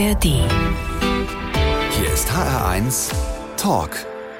ARD. Hier ist HR1 Talk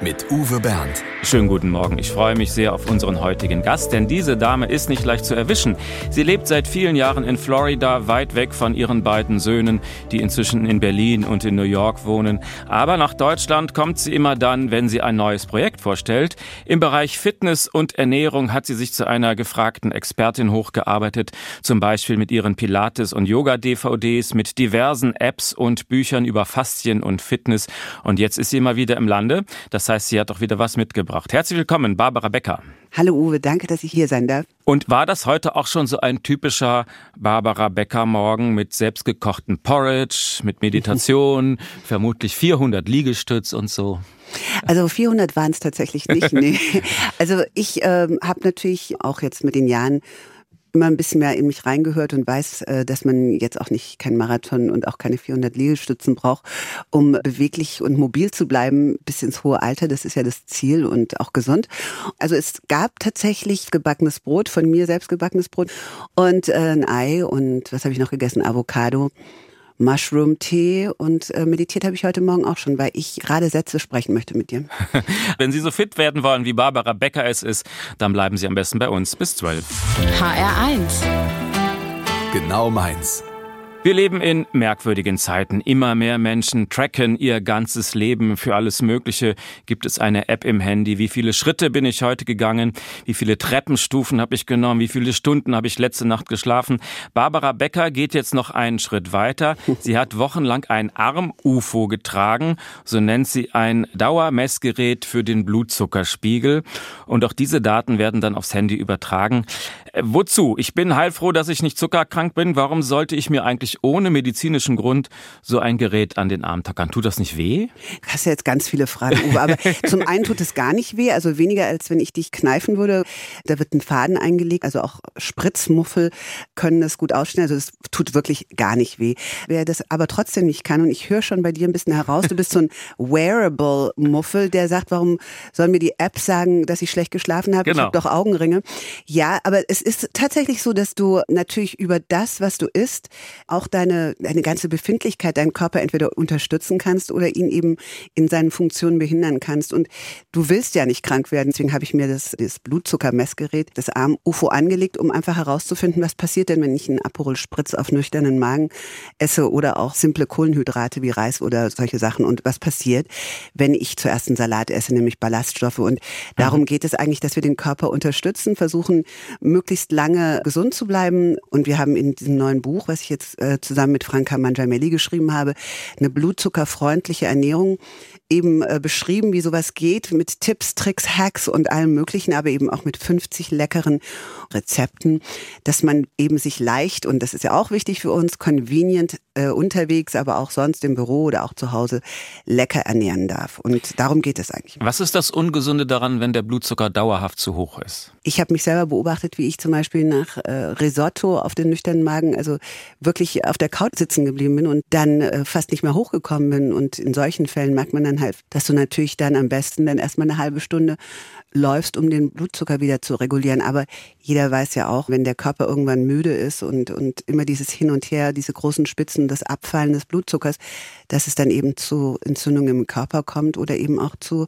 mit Uwe Bernd. Schönen guten Morgen. Ich freue mich sehr auf unseren heutigen Gast, denn diese Dame ist nicht leicht zu erwischen. Sie lebt seit vielen Jahren in Florida, weit weg von ihren beiden Söhnen, die inzwischen in Berlin und in New York wohnen. Aber nach Deutschland kommt sie immer dann, wenn sie ein neues Projekt vorstellt. Im Bereich Fitness und Ernährung hat sie sich zu einer gefragten Expertin hochgearbeitet, zum Beispiel mit ihren Pilates- und Yoga-DVDs, mit diversen Apps und Büchern über Faszien und Fitness. Und jetzt ist sie immer wieder im Lande. Das heißt, sie hat doch wieder was mitgebracht. Herzlich willkommen, Barbara Becker. Hallo Uwe, danke, dass ich hier sein darf. Und war das heute auch schon so ein typischer Barbara Becker Morgen mit selbstgekochten Porridge, mit Meditation, vermutlich 400 Liegestütz und so? Also 400 waren es tatsächlich nicht. Nee. Also ich ähm, habe natürlich auch jetzt mit den Jahren immer ein bisschen mehr in mich reingehört und weiß, äh, dass man jetzt auch nicht keinen Marathon und auch keine 400 Liegestützen braucht, um beweglich und mobil zu bleiben bis ins hohe Alter. Das ist ja das Ziel und auch gesund. Also es gab tatsächlich gebackenes Brot, von mir selbst gebackenes Brot und äh, ein Ei und was habe ich noch gegessen? Avocado. Mushroom-Tee und äh, meditiert habe ich heute Morgen auch schon, weil ich gerade Sätze sprechen möchte mit dir. Wenn Sie so fit werden wollen, wie Barbara Becker es ist, dann bleiben Sie am besten bei uns bis 12. HR1. Genau meins. Wir leben in merkwürdigen Zeiten. Immer mehr Menschen tracken ihr ganzes Leben. Für alles Mögliche gibt es eine App im Handy. Wie viele Schritte bin ich heute gegangen? Wie viele Treppenstufen habe ich genommen? Wie viele Stunden habe ich letzte Nacht geschlafen? Barbara Becker geht jetzt noch einen Schritt weiter. Sie hat wochenlang ein Arm-UFO getragen. So nennt sie ein Dauermessgerät für den Blutzuckerspiegel. Und auch diese Daten werden dann aufs Handy übertragen. Äh, wozu? Ich bin heilfroh, dass ich nicht zuckerkrank bin. Warum sollte ich mir eigentlich ohne medizinischen Grund so ein Gerät an den Arm tackern? Tut das nicht weh? Du hast ja jetzt ganz viele Fragen, Uwe. Aber zum einen tut es gar nicht weh, also weniger als wenn ich dich kneifen würde. Da wird ein Faden eingelegt, also auch Spritzmuffel können das gut ausstellen. Also es tut wirklich gar nicht weh. Wer das aber trotzdem nicht kann, und ich höre schon bei dir ein bisschen heraus, du bist so ein Wearable-Muffel, der sagt, warum soll mir die App sagen, dass ich schlecht geschlafen habe? Genau. Ich habe doch Augenringe. Ja, aber es ist tatsächlich so, dass du natürlich über das, was du isst, auch deine, deine ganze Befindlichkeit, deinen Körper entweder unterstützen kannst oder ihn eben in seinen Funktionen behindern kannst. Und du willst ja nicht krank werden. Deswegen habe ich mir das, das Blutzuckermessgerät, das Arm-UFO angelegt, um einfach herauszufinden, was passiert denn, wenn ich einen Aperol Spritz auf nüchternen Magen esse oder auch simple Kohlenhydrate wie Reis oder solche Sachen. Und was passiert, wenn ich zuerst einen Salat esse, nämlich Ballaststoffe. Und darum geht es eigentlich, dass wir den Körper unterstützen, versuchen, möglichst lange gesund zu bleiben. Und wir haben in diesem neuen Buch, was ich jetzt äh, zusammen mit Franka Mangiamelli geschrieben habe, eine blutzuckerfreundliche Ernährung eben äh, beschrieben, wie sowas geht, mit Tipps, Tricks, Hacks und allem Möglichen, aber eben auch mit 50 leckeren Rezepten, dass man eben sich leicht, und das ist ja auch wichtig für uns, convenient äh, unterwegs, aber auch sonst im Büro oder auch zu Hause lecker ernähren darf. Und darum geht es eigentlich. Was ist das Ungesunde daran, wenn der Blutzucker dauerhaft zu hoch ist? Ich habe mich selber beobachtet, wie ich zum Beispiel nach äh, Risotto auf den nüchternen Magen, also wirklich auf der Couch sitzen geblieben bin und dann äh, fast nicht mehr hochgekommen bin. Und in solchen Fällen merkt man dann halt, dass du natürlich dann am besten dann erstmal eine halbe Stunde läufst, um den Blutzucker wieder zu regulieren. Aber jeder weiß ja auch, wenn der Körper irgendwann müde ist und, und immer dieses Hin und Her, diese großen Spitzen, das Abfallen des Blutzuckers, dass es dann eben zu Entzündungen im Körper kommt oder eben auch zu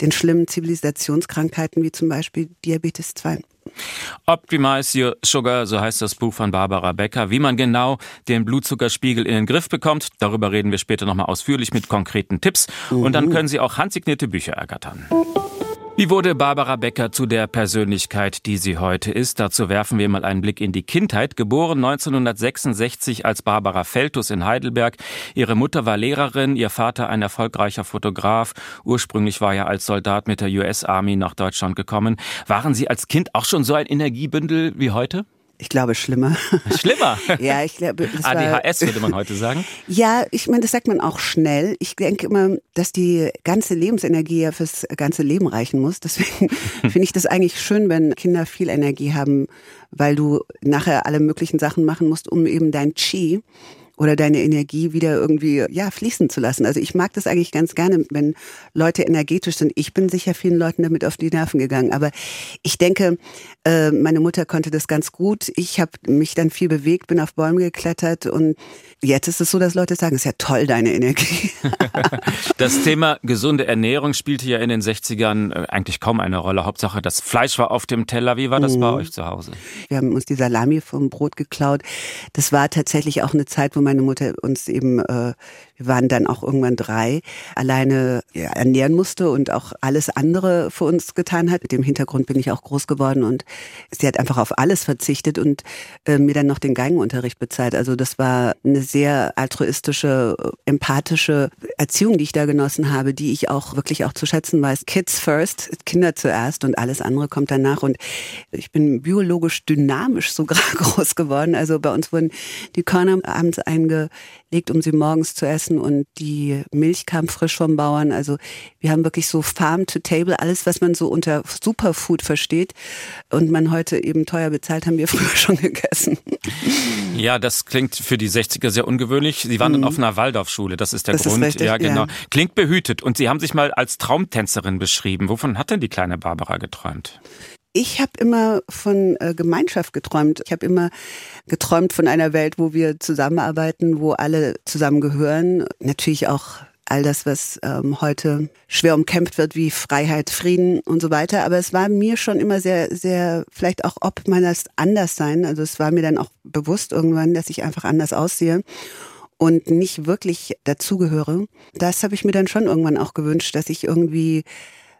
den schlimmen Zivilisationskrankheiten wie zum Beispiel Diabetes 2. Optimize Your Sugar, so heißt das Buch von Barbara Becker. Wie man genau den Blutzuckerspiegel in den Griff bekommt, darüber reden wir später nochmal ausführlich mit konkreten Tipps. Und dann können Sie auch handsignierte Bücher ergattern. Wie wurde Barbara Becker zu der Persönlichkeit, die sie heute ist? Dazu werfen wir mal einen Blick in die Kindheit. Geboren 1966 als Barbara Feltus in Heidelberg. Ihre Mutter war Lehrerin, ihr Vater ein erfolgreicher Fotograf. Ursprünglich war er als Soldat mit der US Army nach Deutschland gekommen. Waren Sie als Kind auch schon so ein Energiebündel wie heute? Ich glaube, schlimmer. Schlimmer? ja, ich glaube. das war- ADHS würde man heute sagen. Ja, ich meine, das sagt man auch schnell. Ich denke immer, dass die ganze Lebensenergie ja fürs ganze Leben reichen muss. Deswegen finde ich das eigentlich schön, wenn Kinder viel Energie haben, weil du nachher alle möglichen Sachen machen musst, um eben dein Chi oder deine Energie wieder irgendwie ja fließen zu lassen. Also ich mag das eigentlich ganz gerne, wenn Leute energetisch sind. Ich bin sicher vielen Leuten damit auf die Nerven gegangen, aber ich denke, äh, meine Mutter konnte das ganz gut. Ich habe mich dann viel bewegt, bin auf Bäume geklettert und jetzt ist es so, dass Leute sagen, es ist ja toll deine Energie. das Thema gesunde Ernährung spielte ja in den 60ern äh, eigentlich kaum eine Rolle. Hauptsache das Fleisch war auf dem Teller. Wie war das mhm. bei euch zu Hause? Wir haben uns die Salami vom Brot geklaut. Das war tatsächlich auch eine Zeit, wo meine Mutter uns eben, äh, wir waren dann auch irgendwann drei, alleine ernähren musste und auch alles andere für uns getan hat. Mit dem Hintergrund bin ich auch groß geworden und sie hat einfach auf alles verzichtet und äh, mir dann noch den Geigenunterricht bezahlt. Also das war eine sehr altruistische, empathische Erziehung, die ich da genossen habe, die ich auch wirklich auch zu schätzen weiß. Kids first, Kinder zuerst und alles andere kommt danach. Und ich bin biologisch dynamisch sogar groß geworden. Also bei uns wurden die Körner abends eingelegt, um sie morgens zu essen und die Milch kam frisch vom Bauern. Also wir haben wirklich so Farm to Table, alles, was man so unter Superfood versteht und man heute eben teuer bezahlt, haben wir früher schon gegessen. Ja, das klingt für die 60er sehr ungewöhnlich. Sie waren mhm. dann auf einer Waldorfschule, das ist der das Grund. Ist richtig, ja, genau. Ja. Klingt behütet. Und Sie haben sich mal als Traumtänzerin beschrieben. Wovon hat denn die kleine Barbara geträumt? Ich habe immer von äh, Gemeinschaft geträumt. Ich habe immer geträumt von einer Welt, wo wir zusammenarbeiten, wo alle zusammengehören. Natürlich auch all das, was ähm, heute schwer umkämpft wird, wie Freiheit, Frieden und so weiter. Aber es war mir schon immer sehr, sehr, vielleicht auch ob meines Anderssein. Also es war mir dann auch bewusst irgendwann, dass ich einfach anders aussehe und nicht wirklich dazugehöre. Das habe ich mir dann schon irgendwann auch gewünscht, dass ich irgendwie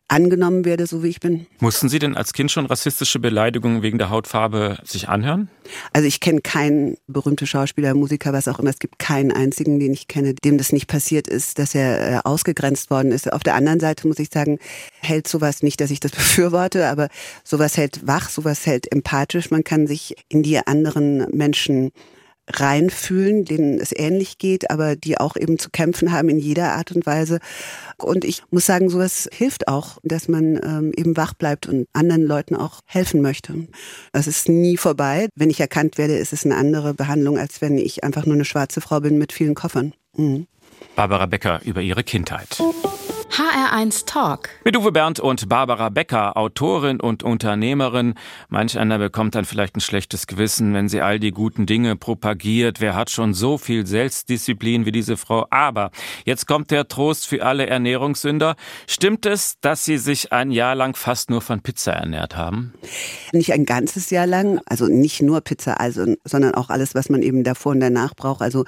angenommen werde, so wie ich bin. Mussten Sie denn als Kind schon rassistische Beleidigungen wegen der Hautfarbe sich anhören? Also ich kenne keinen berühmten Schauspieler, Musiker, was auch immer. Es gibt keinen einzigen, den ich kenne, dem das nicht passiert ist, dass er äh, ausgegrenzt worden ist. Auf der anderen Seite muss ich sagen, hält sowas nicht, dass ich das befürworte, aber sowas hält wach, sowas hält empathisch. Man kann sich in die anderen Menschen reinfühlen, denen es ähnlich geht, aber die auch eben zu kämpfen haben in jeder Art und Weise. Und ich muss sagen, sowas hilft auch, dass man ähm, eben wach bleibt und anderen Leuten auch helfen möchte. Es ist nie vorbei. Wenn ich erkannt werde, ist es eine andere Behandlung, als wenn ich einfach nur eine schwarze Frau bin mit vielen Koffern. Mhm. Barbara Becker über ihre Kindheit. HR1 Talk. Mit Uwe Bernd und Barbara Becker, Autorin und Unternehmerin. Manch einer bekommt dann vielleicht ein schlechtes Gewissen, wenn sie all die guten Dinge propagiert. Wer hat schon so viel Selbstdisziplin wie diese Frau? Aber jetzt kommt der Trost für alle Ernährungssünder. Stimmt es, dass Sie sich ein Jahr lang fast nur von Pizza ernährt haben? Nicht ein ganzes Jahr lang, also nicht nur Pizza, also, sondern auch alles, was man eben davor und danach braucht, also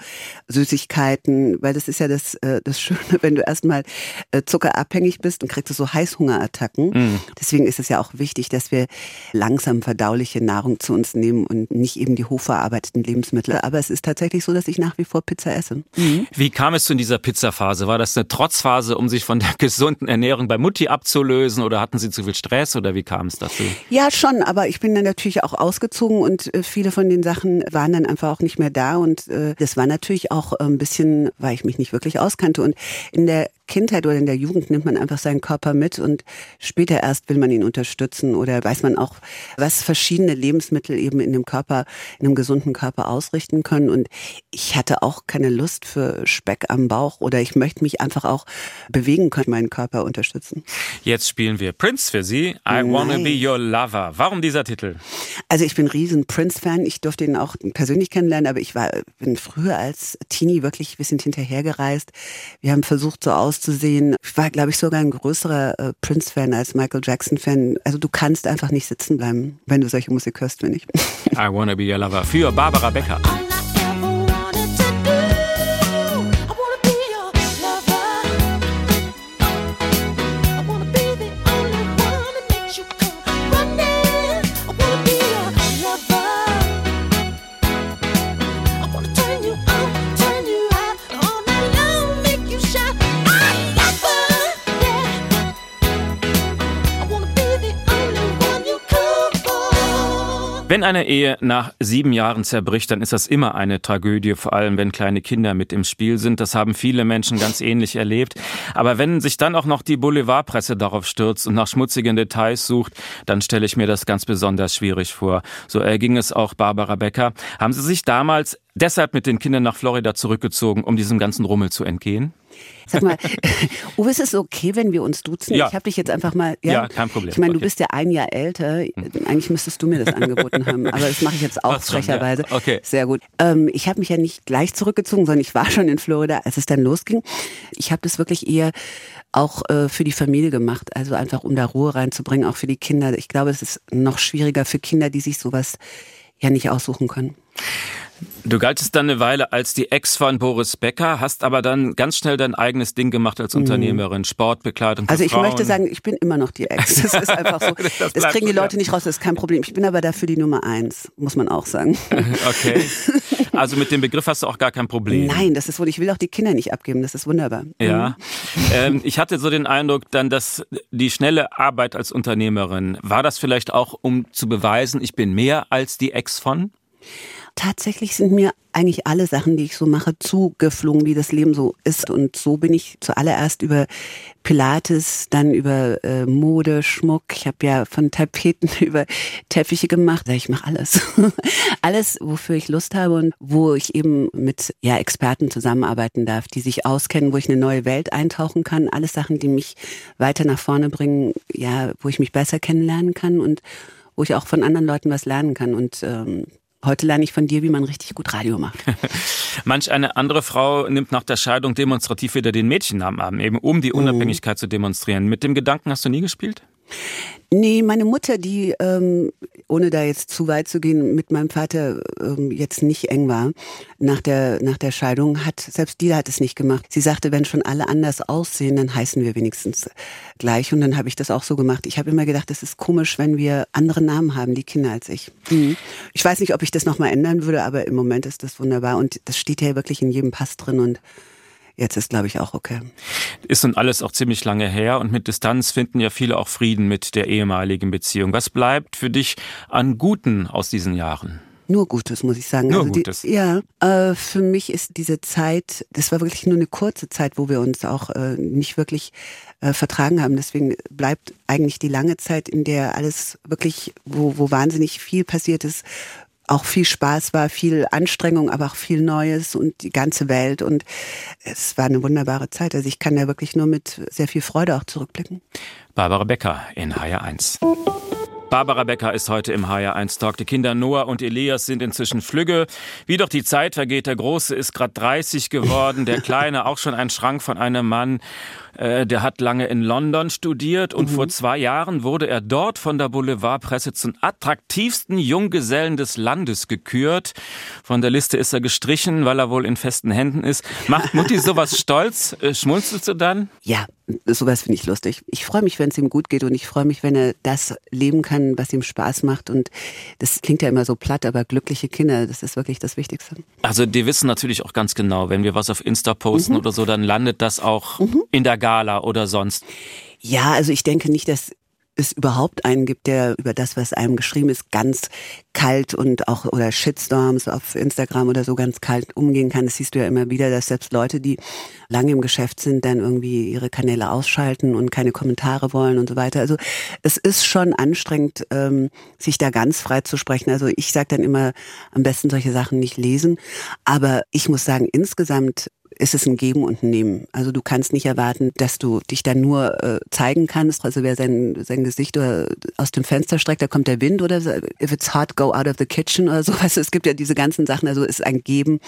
Süßigkeiten, weil das ist ja das, äh, das Schöne, wenn du erstmal äh, zuckerabhängig bist und kriegst du so Heißhungerattacken. Mhm. Deswegen ist es ja auch wichtig, dass wir langsam verdauliche Nahrung zu uns nehmen und nicht eben die hochverarbeiteten Lebensmittel. Aber es ist tatsächlich so, dass ich nach wie vor Pizza esse. Mhm. Wie kam es zu dieser Pizzaphase? War das eine Trotzphase, um sich von der gesunden Ernährung bei Mutti abzulösen oder hatten Sie zu viel Stress oder wie kam es dazu? Ja, schon, aber ich bin dann natürlich auch ausgezogen und äh, viele von den Sachen waren dann einfach auch nicht mehr da und äh, das war natürlich auch ein bisschen, weil ich mich nicht wirklich auskannte und in der Kindheit oder in der Jugend nimmt man einfach seinen Körper mit und später erst will man ihn unterstützen oder weiß man auch, was verschiedene Lebensmittel eben in dem Körper, in einem gesunden Körper ausrichten können. Und ich hatte auch keine Lust für Speck am Bauch oder ich möchte mich einfach auch bewegen können, meinen Körper unterstützen. Jetzt spielen wir Prince für Sie. I Nein. Wanna Be Your Lover. Warum dieser Titel? Also ich bin riesen Prince-Fan. Ich durfte ihn auch persönlich kennenlernen, aber ich war, bin früher als Teenie wirklich ein bisschen hinterhergereist. Wir haben versucht, so aus auszusehen. Ich war, glaube ich, sogar ein größerer äh, Prince-Fan als Michael Jackson-Fan. Also du kannst einfach nicht sitzen bleiben, wenn du solche Musik hörst, finde ich. I Wanna Be Your Lover für Barbara Becker. Wenn eine Ehe nach sieben Jahren zerbricht, dann ist das immer eine Tragödie, vor allem wenn kleine Kinder mit im Spiel sind. Das haben viele Menschen ganz ähnlich erlebt. Aber wenn sich dann auch noch die Boulevardpresse darauf stürzt und nach schmutzigen Details sucht, dann stelle ich mir das ganz besonders schwierig vor. So erging es auch Barbara Becker. Haben Sie sich damals Deshalb mit den Kindern nach Florida zurückgezogen, um diesem ganzen Rummel zu entgehen? Sag mal, Uwe, ist es okay, wenn wir uns duzen? Ja. Ich habe dich jetzt einfach mal. Ja, ja kein Problem. Ich meine, du okay. bist ja ein Jahr älter. Eigentlich müsstest du mir das angeboten haben, aber das mache ich jetzt auch frecherweise. Ja. Okay. Sehr gut. Ähm, ich habe mich ja nicht gleich zurückgezogen, sondern ich war schon in Florida, als es dann losging. Ich habe das wirklich eher auch äh, für die Familie gemacht, also einfach um da Ruhe reinzubringen, auch für die Kinder. Ich glaube, es ist noch schwieriger für Kinder, die sich sowas ja nicht aussuchen können. Du galtest dann eine Weile als die Ex von Boris Becker, hast aber dann ganz schnell dein eigenes Ding gemacht als Unternehmerin, Sportbekleidung für Also ich Frauen. möchte sagen, ich bin immer noch die Ex. Das ist einfach so. Das Das, kriegen die Leute nicht raus, das ist kein Problem. Ich bin aber dafür die Nummer eins, muss man auch sagen. Okay. Also mit dem Begriff hast du auch gar kein Problem. Nein, das ist wohl, ich will auch die Kinder nicht abgeben, das ist wunderbar. Ja. Ähm, ich hatte so den Eindruck, dann, dass die schnelle Arbeit als Unternehmerin, war das vielleicht auch, um zu beweisen, ich bin mehr als die Ex von? Tatsächlich sind mir eigentlich alle Sachen, die ich so mache, zugeflogen, wie das Leben so ist. Und so bin ich zuallererst über Pilates, dann über äh, Mode, Schmuck. Ich habe ja von Tapeten über Teppiche gemacht. Ich mache alles. alles, wofür ich Lust habe und wo ich eben mit ja, Experten zusammenarbeiten darf, die sich auskennen, wo ich eine neue Welt eintauchen kann. Alles Sachen, die mich weiter nach vorne bringen, ja, wo ich mich besser kennenlernen kann und wo ich auch von anderen Leuten was lernen kann. Und ähm, Heute lerne ich von dir, wie man richtig gut Radio macht. Manch eine andere Frau nimmt nach der Scheidung demonstrativ wieder den Mädchennamen an, eben um die Unabhängigkeit zu demonstrieren. Mit dem Gedanken hast du nie gespielt? Nee, meine Mutter, die, ähm, ohne da jetzt zu weit zu gehen, mit meinem Vater ähm, jetzt nicht eng war, nach der, nach der Scheidung, hat, selbst die hat es nicht gemacht. Sie sagte, wenn schon alle anders aussehen, dann heißen wir wenigstens gleich. Und dann habe ich das auch so gemacht. Ich habe immer gedacht, es ist komisch, wenn wir andere Namen haben, die Kinder als ich. Mhm. Ich weiß nicht, ob ich das nochmal ändern würde, aber im Moment ist das wunderbar. Und das steht ja wirklich in jedem Pass drin und Jetzt ist, glaube ich, auch okay. Ist nun alles auch ziemlich lange her und mit Distanz finden ja viele auch Frieden mit der ehemaligen Beziehung. Was bleibt für dich an Guten aus diesen Jahren? Nur Gutes, muss ich sagen. Nur also die, Gutes. Ja, äh, für mich ist diese Zeit, das war wirklich nur eine kurze Zeit, wo wir uns auch äh, nicht wirklich äh, vertragen haben. Deswegen bleibt eigentlich die lange Zeit, in der alles wirklich, wo, wo wahnsinnig viel passiert ist, auch viel Spaß war, viel Anstrengung, aber auch viel Neues und die ganze Welt. Und es war eine wunderbare Zeit. Also ich kann da wirklich nur mit sehr viel Freude auch zurückblicken. Barbara Becker in HR1. Barbara Becker ist heute im HR1 Talk. Die Kinder Noah und Elias sind inzwischen flügge. Wie doch die Zeit vergeht, der Große ist gerade 30 geworden, der Kleine auch schon ein Schrank von einem Mann. Äh, der hat lange in London studiert und mhm. vor zwei Jahren wurde er dort von der Boulevardpresse zum attraktivsten Junggesellen des Landes gekürt. Von der Liste ist er gestrichen, weil er wohl in festen Händen ist. Macht Mutti sowas stolz? Äh, Schmunzelst du dann? Ja, sowas finde ich lustig. Ich freue mich, wenn es ihm gut geht und ich freue mich, wenn er das leben kann, was ihm Spaß macht. Und das klingt ja immer so platt, aber glückliche Kinder, das ist wirklich das Wichtigste. Also die wissen natürlich auch ganz genau, wenn wir was auf Insta posten mhm. oder so, dann landet das auch mhm. in der Gala oder sonst. Ja, also ich denke nicht, dass es überhaupt einen gibt, der über das, was einem geschrieben ist, ganz kalt und auch oder Shitstorms auf Instagram oder so ganz kalt umgehen kann. Das siehst du ja immer wieder, dass selbst Leute, die lange im Geschäft sind, dann irgendwie ihre Kanäle ausschalten und keine Kommentare wollen und so weiter. Also es ist schon anstrengend, ähm, sich da ganz frei zu sprechen. Also ich sage dann immer, am besten solche Sachen nicht lesen. Aber ich muss sagen, insgesamt ist es ein Geben und ein Nehmen. Also du kannst nicht erwarten, dass du dich dann nur äh, zeigen kannst. Also wer sein, sein Gesicht oder aus dem Fenster streckt, da kommt der Wind oder so. if it's hot, go out of the kitchen oder so. Also es gibt ja diese ganzen Sachen. Also es ist ein Geben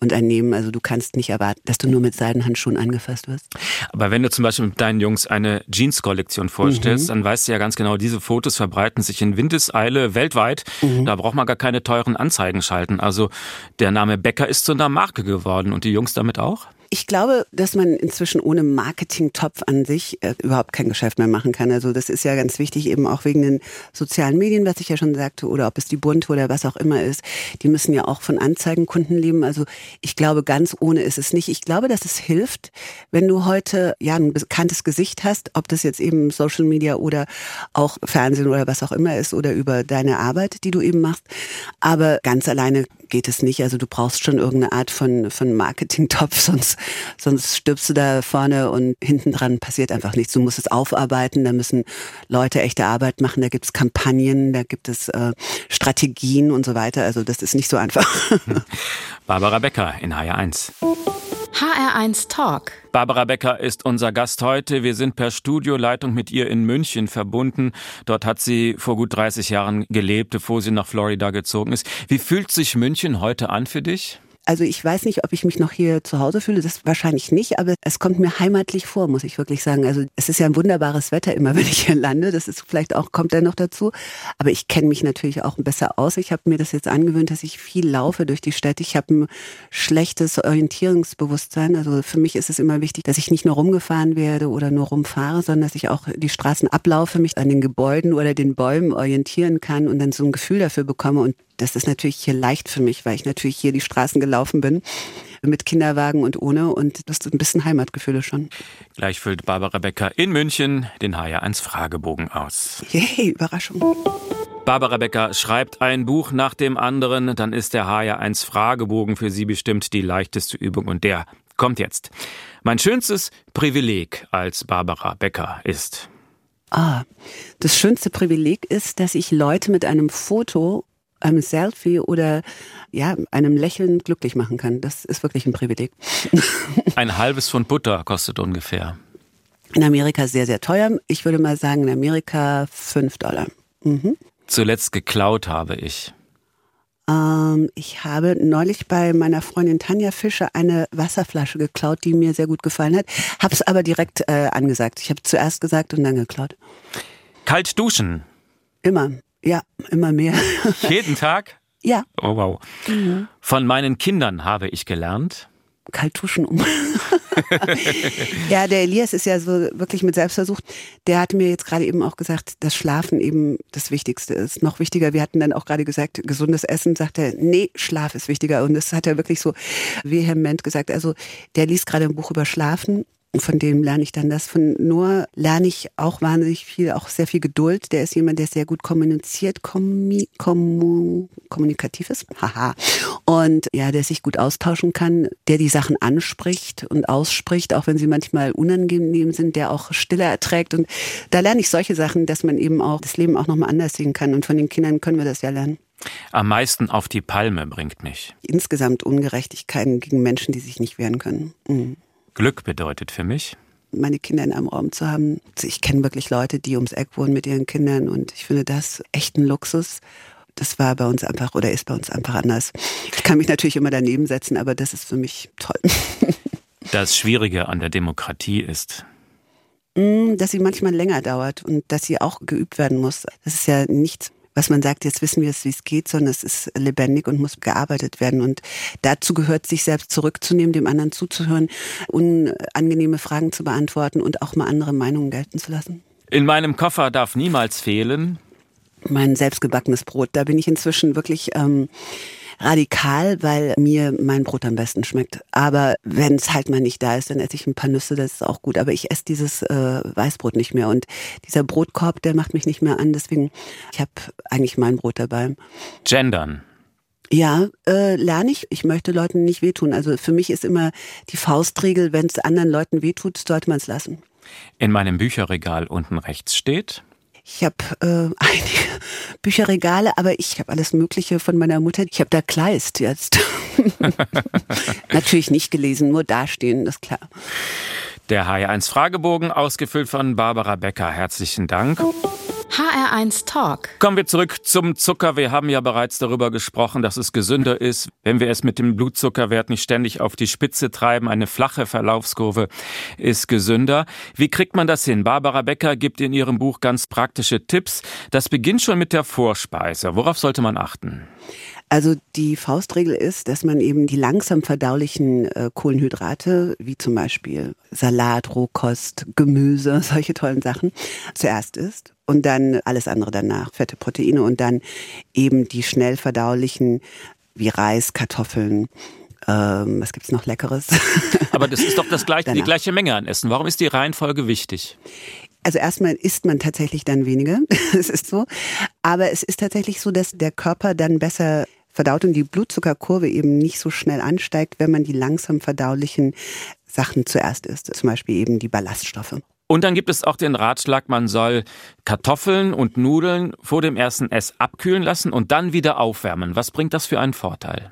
und ein Nehmen. Also du kannst nicht erwarten, dass du nur mit Seidenhandschuhen angefasst wirst. Aber wenn du zum Beispiel mit deinen Jungs eine Jeans-Kollektion vorstellst, mhm. dann weißt du ja ganz genau, diese Fotos verbreiten sich in Windeseile weltweit. Mhm. Da braucht man gar keine teuren Anzeigen schalten. Also der Name Becker ist zu einer Marke geworden und die Jungs damit auch? Ich glaube, dass man inzwischen ohne Marketingtopf an sich äh, überhaupt kein Geschäft mehr machen kann. Also das ist ja ganz wichtig, eben auch wegen den sozialen Medien, was ich ja schon sagte, oder ob es die Bund oder was auch immer ist. Die müssen ja auch von Anzeigenkunden leben. Also ich glaube, ganz ohne ist es nicht. Ich glaube, dass es hilft, wenn du heute ja ein bekanntes Gesicht hast, ob das jetzt eben Social Media oder auch Fernsehen oder was auch immer ist oder über deine Arbeit, die du eben machst. Aber ganz alleine geht es nicht. Also du brauchst schon irgendeine Art von, von Marketing-Topf, sonst, sonst stirbst du da vorne und hinten dran passiert einfach nichts. Du musst es aufarbeiten, da müssen Leute echte Arbeit machen, da gibt es Kampagnen, da gibt es äh, Strategien und so weiter. Also das ist nicht so einfach. Barbara Becker in HR1. HR1 Talk. Barbara Becker ist unser Gast heute. Wir sind per Studioleitung mit ihr in München verbunden. Dort hat sie vor gut 30 Jahren gelebt, bevor sie nach Florida gezogen ist. Wie fühlt sich München heute an für dich? Also ich weiß nicht, ob ich mich noch hier zu Hause fühle, das wahrscheinlich nicht, aber es kommt mir heimatlich vor, muss ich wirklich sagen. Also es ist ja ein wunderbares Wetter immer, wenn ich hier lande. Das ist vielleicht auch, kommt dann noch dazu. Aber ich kenne mich natürlich auch besser aus. Ich habe mir das jetzt angewöhnt, dass ich viel laufe durch die Stadt. Ich habe ein schlechtes Orientierungsbewusstsein. Also für mich ist es immer wichtig, dass ich nicht nur rumgefahren werde oder nur rumfahre, sondern dass ich auch die Straßen ablaufe, mich an den Gebäuden oder den Bäumen orientieren kann und dann so ein Gefühl dafür bekomme. Und das ist natürlich hier leicht für mich, weil ich natürlich hier die Straßen gelaufen bin mit Kinderwagen und ohne und das ist ein bisschen Heimatgefühle schon. Gleich füllt Barbara Becker in München den HR1 Fragebogen aus. Yay, Überraschung. Barbara Becker schreibt ein Buch nach dem anderen, dann ist der HR1 Fragebogen für Sie bestimmt die leichteste Übung und der kommt jetzt. Mein schönstes Privileg als Barbara Becker ist. Ah, das schönste Privileg ist, dass ich Leute mit einem Foto einem Selfie oder ja, einem Lächeln glücklich machen kann. Das ist wirklich ein Privileg. Ein halbes Pfund Butter kostet ungefähr. In Amerika sehr, sehr teuer. Ich würde mal sagen, in Amerika fünf Dollar. Mhm. Zuletzt geklaut habe ich. Ähm, ich habe neulich bei meiner Freundin Tanja Fischer eine Wasserflasche geklaut, die mir sehr gut gefallen hat. Hab's aber direkt äh, angesagt. Ich habe zuerst gesagt und dann geklaut. Kalt duschen. Immer. Ja, immer mehr. Jeden Tag? Ja. Oh wow. Mhm. Von meinen Kindern habe ich gelernt. Kalt duschen um. ja, der Elias ist ja so wirklich mit Selbstversuch. Der hatte mir jetzt gerade eben auch gesagt, dass Schlafen eben das Wichtigste ist. Noch wichtiger. Wir hatten dann auch gerade gesagt, gesundes Essen. Sagt er, nee, Schlaf ist wichtiger. Und das hat er wirklich so vehement gesagt. Also der liest gerade ein Buch über Schlafen von dem lerne ich dann das. Von Noah lerne ich auch wahnsinnig viel, auch sehr viel Geduld. Der ist jemand, der sehr gut kommuniziert, kommi, kommu, kommunikativ ist. Haha. Und ja, der sich gut austauschen kann, der die Sachen anspricht und ausspricht, auch wenn sie manchmal unangenehm sind, der auch Stille erträgt. Und da lerne ich solche Sachen, dass man eben auch das Leben auch nochmal anders sehen kann. Und von den Kindern können wir das ja lernen. Am meisten auf die Palme bringt mich. Insgesamt Ungerechtigkeiten gegen Menschen, die sich nicht wehren können. Mhm. Glück bedeutet für mich? Meine Kinder in einem Raum zu haben. Ich kenne wirklich Leute, die ums Eck wohnen mit ihren Kindern und ich finde das echt ein Luxus. Das war bei uns einfach oder ist bei uns einfach anders. Ich kann mich natürlich immer daneben setzen, aber das ist für mich toll. Das Schwierige an der Demokratie ist, mm, dass sie manchmal länger dauert und dass sie auch geübt werden muss. Das ist ja nichts, was man sagt, jetzt wissen wir es, wie es geht, sondern es ist lebendig und muss gearbeitet werden. Und dazu gehört, sich selbst zurückzunehmen, dem anderen zuzuhören, unangenehme Fragen zu beantworten und auch mal andere Meinungen gelten zu lassen. In meinem Koffer darf niemals fehlen. Mein selbstgebackenes Brot. Da bin ich inzwischen wirklich ähm, radikal, weil mir mein Brot am besten schmeckt. Aber wenn es halt mal nicht da ist, dann esse ich ein paar Nüsse, das ist auch gut. Aber ich esse dieses äh, Weißbrot nicht mehr. Und dieser Brotkorb, der macht mich nicht mehr an. Deswegen, ich habe eigentlich mein Brot dabei. Gendern. Ja, äh, lerne ich. Ich möchte Leuten nicht wehtun. Also für mich ist immer die Faustregel, wenn es anderen Leuten wehtut, sollte man es lassen. In meinem Bücherregal unten rechts steht ich habe äh, einige Bücherregale, aber ich habe alles Mögliche von meiner Mutter. Ich habe da Kleist jetzt. Natürlich nicht gelesen, nur dastehen, das ist klar. Der HR1 Fragebogen, ausgefüllt von Barbara Becker. Herzlichen Dank. HR1 Talk. Kommen wir zurück zum Zucker. Wir haben ja bereits darüber gesprochen, dass es gesünder ist, wenn wir es mit dem Blutzuckerwert nicht ständig auf die Spitze treiben. Eine flache Verlaufskurve ist gesünder. Wie kriegt man das hin? Barbara Becker gibt in ihrem Buch ganz praktische Tipps. Das beginnt schon mit der Vorspeise. Worauf sollte man achten? Also die Faustregel ist, dass man eben die langsam verdaulichen äh, Kohlenhydrate, wie zum Beispiel Salat, Rohkost, Gemüse, solche tollen Sachen, zuerst isst und dann alles andere danach, Fette, Proteine und dann eben die schnell verdaulichen wie Reis, Kartoffeln, ähm, was gibt's noch Leckeres? Aber das ist doch das gleiche, die gleiche Menge an Essen. Warum ist die Reihenfolge wichtig? Also erstmal isst man tatsächlich dann weniger, es ist so. Aber es ist tatsächlich so, dass der Körper dann besser verdaut und die Blutzuckerkurve eben nicht so schnell ansteigt, wenn man die langsam verdaulichen Sachen zuerst isst, zum Beispiel eben die Ballaststoffe. Und dann gibt es auch den Ratschlag, man soll Kartoffeln und Nudeln vor dem ersten Ess abkühlen lassen und dann wieder aufwärmen. Was bringt das für einen Vorteil?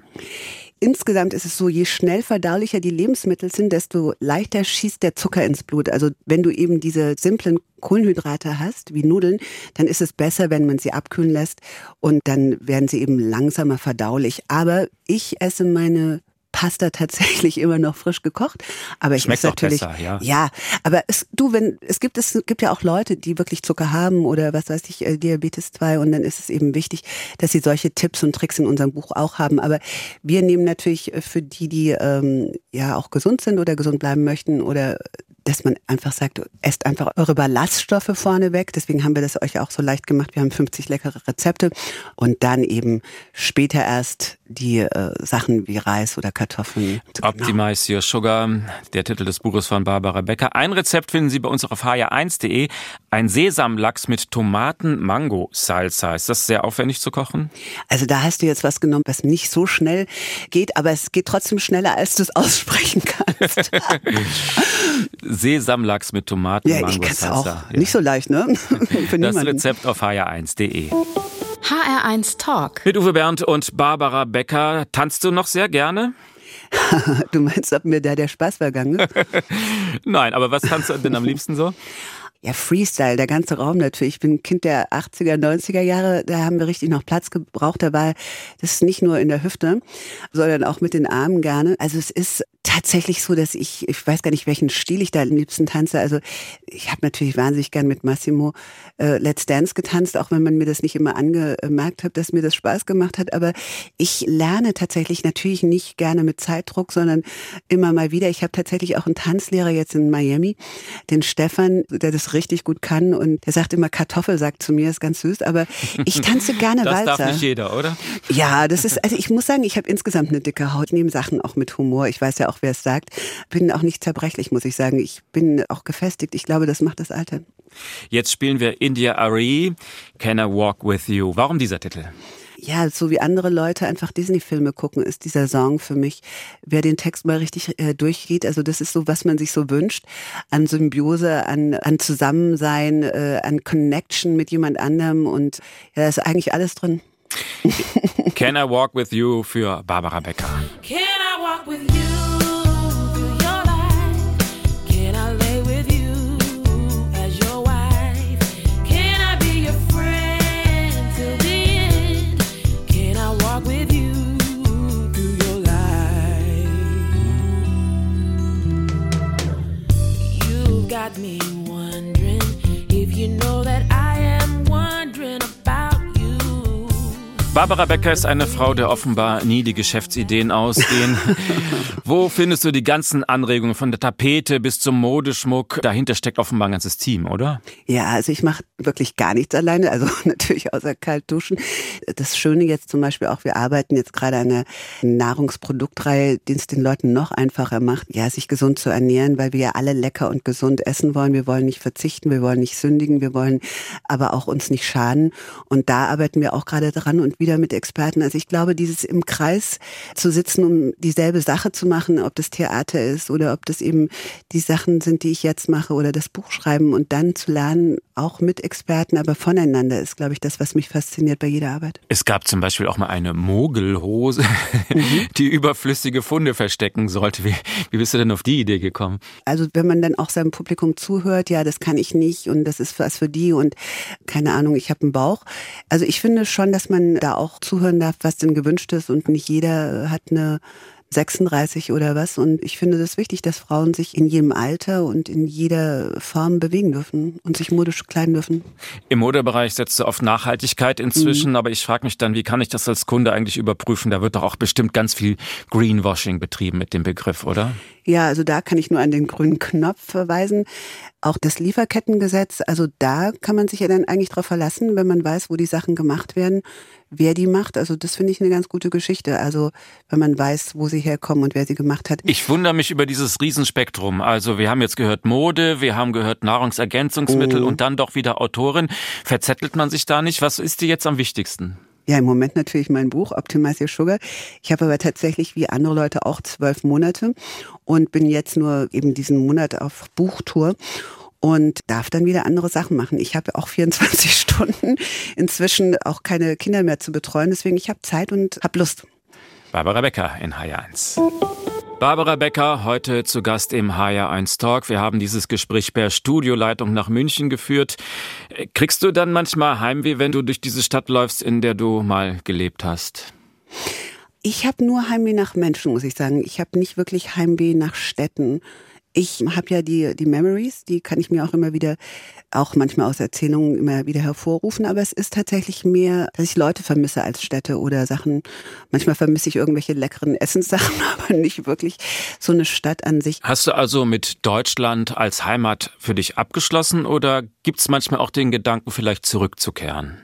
Insgesamt ist es so, je schnell verdaulicher die Lebensmittel sind, desto leichter schießt der Zucker ins Blut. Also wenn du eben diese simplen Kohlenhydrate hast, wie Nudeln, dann ist es besser, wenn man sie abkühlen lässt und dann werden sie eben langsamer verdaulich. Aber ich esse meine Pasta tatsächlich immer noch frisch gekocht. Aber Schmeckt ich esse natürlich, besser, ja. ja, aber es, du, wenn, es gibt, es gibt ja auch Leute, die wirklich Zucker haben oder was weiß ich, äh, Diabetes 2 und dann ist es eben wichtig, dass sie solche Tipps und Tricks in unserem Buch auch haben. Aber wir nehmen natürlich für die, die ähm, ja auch gesund sind oder gesund bleiben möchten oder dass man einfach sagt, esst einfach eure Ballaststoffe vorne weg. Deswegen haben wir das euch auch so leicht gemacht. Wir haben 50 leckere Rezepte und dann eben später erst die äh, Sachen wie Reis oder Kartoffeln. Optimize Your Sugar, der Titel des Buches von Barbara Becker. Ein Rezept finden Sie bei uns auf hr1.de. Ein Sesamlachs mit Tomaten-Mango-Salsa. Ist das sehr aufwendig zu kochen? Also da hast du jetzt was genommen, was nicht so schnell geht, aber es geht trotzdem schneller, als du es aussprechen kannst. Sesamlachs mit Tomaten, ja, ich kann's Salsa. auch. Ja. Nicht so leicht, ne? Das niemanden. Rezept auf hr1.de. HR1 Talk. Mit Uwe Bernd und Barbara Becker. Tanzt du noch sehr gerne? Du meinst, ob mir da der Spaß vergangen ist? Nein, aber was tanzt du denn am liebsten so? Ja, Freestyle, der ganze Raum natürlich. Ich bin Kind der 80er, 90er Jahre, da haben wir richtig noch Platz gebraucht. Da war das nicht nur in der Hüfte, sondern auch mit den Armen gerne. Also es ist tatsächlich so, dass ich, ich weiß gar nicht, welchen Stil ich da am liebsten tanze. Also ich habe natürlich wahnsinnig gern mit Massimo äh, Let's Dance getanzt, auch wenn man mir das nicht immer angemerkt hat, dass mir das Spaß gemacht hat. Aber ich lerne tatsächlich natürlich nicht gerne mit Zeitdruck, sondern immer mal wieder. Ich habe tatsächlich auch einen Tanzlehrer jetzt in Miami, den Stefan, der das richtig gut kann und der sagt immer Kartoffel, sagt zu mir, ist ganz süß, aber ich tanze gerne Das Walzer. darf nicht jeder, oder? Ja, das ist, also ich muss sagen, ich habe insgesamt eine dicke Haut, nehme Sachen auch mit Humor. Ich weiß ja auch, wer es sagt. Bin auch nicht zerbrechlich, muss ich sagen. Ich bin auch gefestigt. Ich glaube, das macht das Alter. Jetzt spielen wir India Arie, Can I Walk With You. Warum dieser Titel? Ja, so wie andere Leute einfach Disney-Filme gucken, ist dieser Song für mich, wer den Text mal richtig äh, durchgeht. Also das ist so, was man sich so wünscht, an Symbiose, an, an Zusammensein, äh, an Connection mit jemand anderem und ja, da ist eigentlich alles drin. Can I Walk With You für Barbara Becker. Can I walk with you me Barbara Becker ist eine Frau, der offenbar nie die Geschäftsideen ausgehen. Wo findest du die ganzen Anregungen von der Tapete bis zum Modeschmuck? Dahinter steckt offenbar ein ganzes Team, oder? Ja, also ich mache wirklich gar nichts alleine, also natürlich außer kalt duschen. Das Schöne jetzt zum Beispiel auch, wir arbeiten jetzt gerade an einer Nahrungsproduktreihe, die es den Leuten noch einfacher macht, ja, sich gesund zu ernähren, weil wir ja alle lecker und gesund essen wollen. Wir wollen nicht verzichten, wir wollen nicht sündigen, wir wollen aber auch uns nicht schaden. Und da arbeiten wir auch gerade dran und wieder mit Experten. Also ich glaube, dieses im Kreis zu sitzen, um dieselbe Sache zu machen, ob das Theater ist oder ob das eben die Sachen sind, die ich jetzt mache oder das Buch schreiben und dann zu lernen, auch mit Experten, aber voneinander ist, glaube ich, das, was mich fasziniert bei jeder Arbeit. Es gab zum Beispiel auch mal eine Mogelhose, die überflüssige Funde verstecken sollte. Wie, wie bist du denn auf die Idee gekommen? Also wenn man dann auch seinem Publikum zuhört, ja, das kann ich nicht und das ist was für die und keine Ahnung, ich habe einen Bauch. Also ich finde schon, dass man da auch zuhören darf, was denn gewünscht ist und nicht jeder hat eine 36 oder was. Und ich finde das wichtig, dass Frauen sich in jedem Alter und in jeder Form bewegen dürfen und sich modisch kleiden dürfen. Im Modebereich setzt du auf Nachhaltigkeit inzwischen, Mhm. aber ich frage mich dann, wie kann ich das als Kunde eigentlich überprüfen? Da wird doch auch bestimmt ganz viel Greenwashing betrieben mit dem Begriff, oder? Ja, also da kann ich nur an den grünen Knopf verweisen. Auch das Lieferkettengesetz, also da kann man sich ja dann eigentlich drauf verlassen, wenn man weiß, wo die Sachen gemacht werden, wer die macht. Also das finde ich eine ganz gute Geschichte. Also wenn man weiß, wo sie herkommen und wer sie gemacht hat. Ich wundere mich über dieses Riesenspektrum. Also wir haben jetzt gehört Mode, wir haben gehört Nahrungsergänzungsmittel Mhm. und dann doch wieder Autorin. Verzettelt man sich da nicht? Was ist dir jetzt am wichtigsten? Ja, im Moment natürlich mein Buch Optimize Your Sugar. Ich habe aber tatsächlich wie andere Leute auch zwölf Monate und bin jetzt nur eben diesen Monat auf Buchtour und darf dann wieder andere Sachen machen. Ich habe auch 24 Stunden inzwischen auch keine Kinder mehr zu betreuen, deswegen ich habe Zeit und habe Lust. Barbara Becker in HR1. Barbara Becker, heute zu Gast im HR1 Talk. Wir haben dieses Gespräch per Studioleitung nach München geführt. Kriegst du dann manchmal Heimweh, wenn du durch diese Stadt läufst, in der du mal gelebt hast? Ich habe nur Heimweh nach Menschen, muss ich sagen. Ich habe nicht wirklich Heimweh nach Städten. Ich habe ja die, die Memories, die kann ich mir auch immer wieder, auch manchmal aus Erzählungen immer wieder hervorrufen, aber es ist tatsächlich mehr, dass ich Leute vermisse als Städte oder Sachen. Manchmal vermisse ich irgendwelche leckeren Essenssachen, aber nicht wirklich so eine Stadt an sich. Hast du also mit Deutschland als Heimat für dich abgeschlossen oder gibt es manchmal auch den Gedanken, vielleicht zurückzukehren?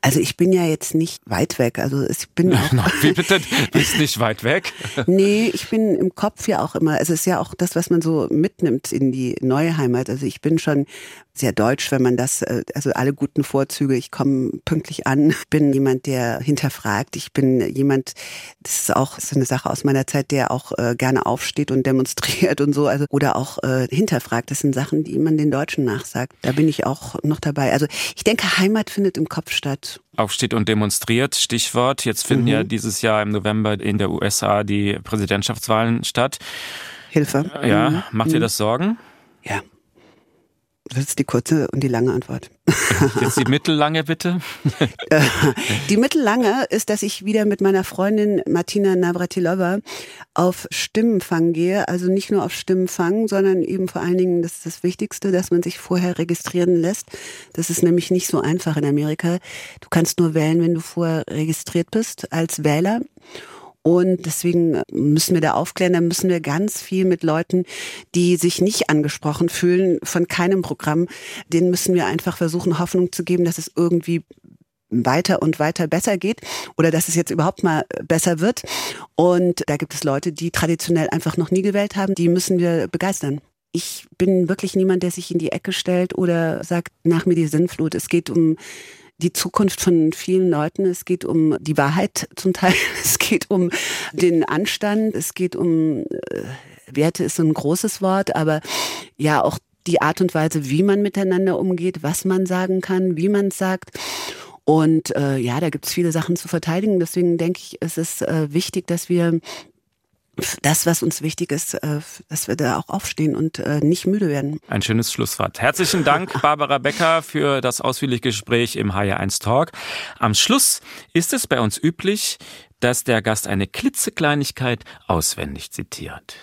Also ich bin ja jetzt nicht weit weg. Also ich bin auch Wie bitte? Bist nicht weit weg? Nee, ich bin im Kopf ja auch immer, also es ist ja auch das, was man so mitnimmt in die neue Heimat. Also ich bin schon sehr deutsch, wenn man das, äh, also alle guten Vorzüge, ich komme pünktlich an, bin jemand, der hinterfragt, ich bin jemand, das ist auch so eine Sache aus meiner Zeit, der auch äh, gerne aufsteht und demonstriert und so, also oder auch äh, hinterfragt. Das sind Sachen, die man den Deutschen nachsagt. Da bin ich auch noch dabei. Also ich denke, Heimat findet im Kopf statt. Aufsteht und demonstriert, Stichwort. Jetzt finden Mhm. ja dieses Jahr im November in der USA die Präsidentschaftswahlen statt. Hilfe. Ja, Mhm. macht dir das Sorgen? Ja. Das ist die kurze und die lange Antwort. Jetzt die mittellange bitte. Äh, Die mittellange ist, dass ich wieder mit meiner Freundin Martina Navratilova auf Stimmenfang gehe. Also nicht nur auf Stimmenfang, sondern eben vor allen Dingen, das ist das Wichtigste, dass man sich vorher registrieren lässt. Das ist nämlich nicht so einfach in Amerika. Du kannst nur wählen, wenn du vorher registriert bist als Wähler. Und deswegen müssen wir da aufklären, da müssen wir ganz viel mit Leuten, die sich nicht angesprochen fühlen von keinem Programm, denen müssen wir einfach versuchen, Hoffnung zu geben, dass es irgendwie weiter und weiter besser geht oder dass es jetzt überhaupt mal besser wird. Und da gibt es Leute, die traditionell einfach noch nie gewählt haben, die müssen wir begeistern. Ich bin wirklich niemand, der sich in die Ecke stellt oder sagt, nach mir die Sinnflut. Es geht um die Zukunft von vielen Leuten. Es geht um die Wahrheit zum Teil. Es geht um den Anstand. Es geht um äh, Werte ist so ein großes Wort, aber ja auch die Art und Weise, wie man miteinander umgeht, was man sagen kann, wie man es sagt. Und äh, ja, da gibt es viele Sachen zu verteidigen. Deswegen denke ich, es ist äh, wichtig, dass wir das, was uns wichtig ist, äh, dass wir da auch aufstehen und äh, nicht müde werden. Ein schönes Schlusswort. Herzlichen Dank, Barbara Becker, für das ausführliche Gespräch im HR1 Talk. Am Schluss ist es bei uns üblich, dass der Gast eine klitzekleinigkeit auswendig zitiert.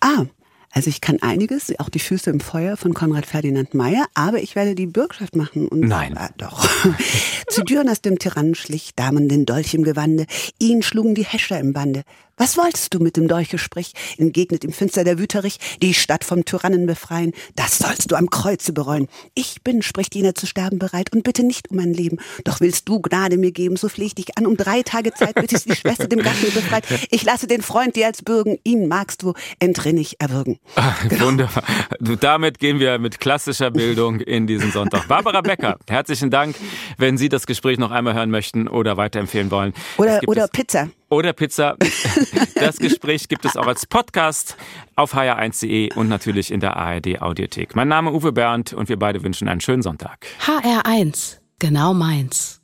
Ah, also ich kann einiges, auch die Füße im Feuer von Konrad Ferdinand Meyer, aber ich werde die Bürgschaft machen. Und, Nein. Ah, doch. Zu Düren aus dem Tyrannen schlich, Damen den Dolch im Gewande, ihn schlugen die Häscher im Bande. Was wolltest du mit dem Dolchesprich? Entgegnet ihm finster der Wüterich, die Stadt vom Tyrannen befreien. Das sollst du am Kreuze bereuen. Ich bin, spricht jener, zu sterben bereit und bitte nicht um mein Leben. Doch willst du Gnade mir geben, so flehe ich dich an. Um drei Tage Zeit, bis ich die Schwester dem Gatten befreit. Ich lasse den Freund dir als bürgen, ihn magst du entrinnig erwürgen. Wunderbar. Du, damit gehen wir mit klassischer Bildung in diesen Sonntag. Barbara Becker, herzlichen Dank. Wenn Sie das Gespräch noch einmal hören möchten oder weiterempfehlen wollen. Oder, oder Pizza. Oder Pizza. Das Gespräch gibt es auch als Podcast auf hr1.de und natürlich in der ARD Audiothek. Mein Name Uwe Bernd und wir beide wünschen einen schönen Sonntag. HR1, genau meins.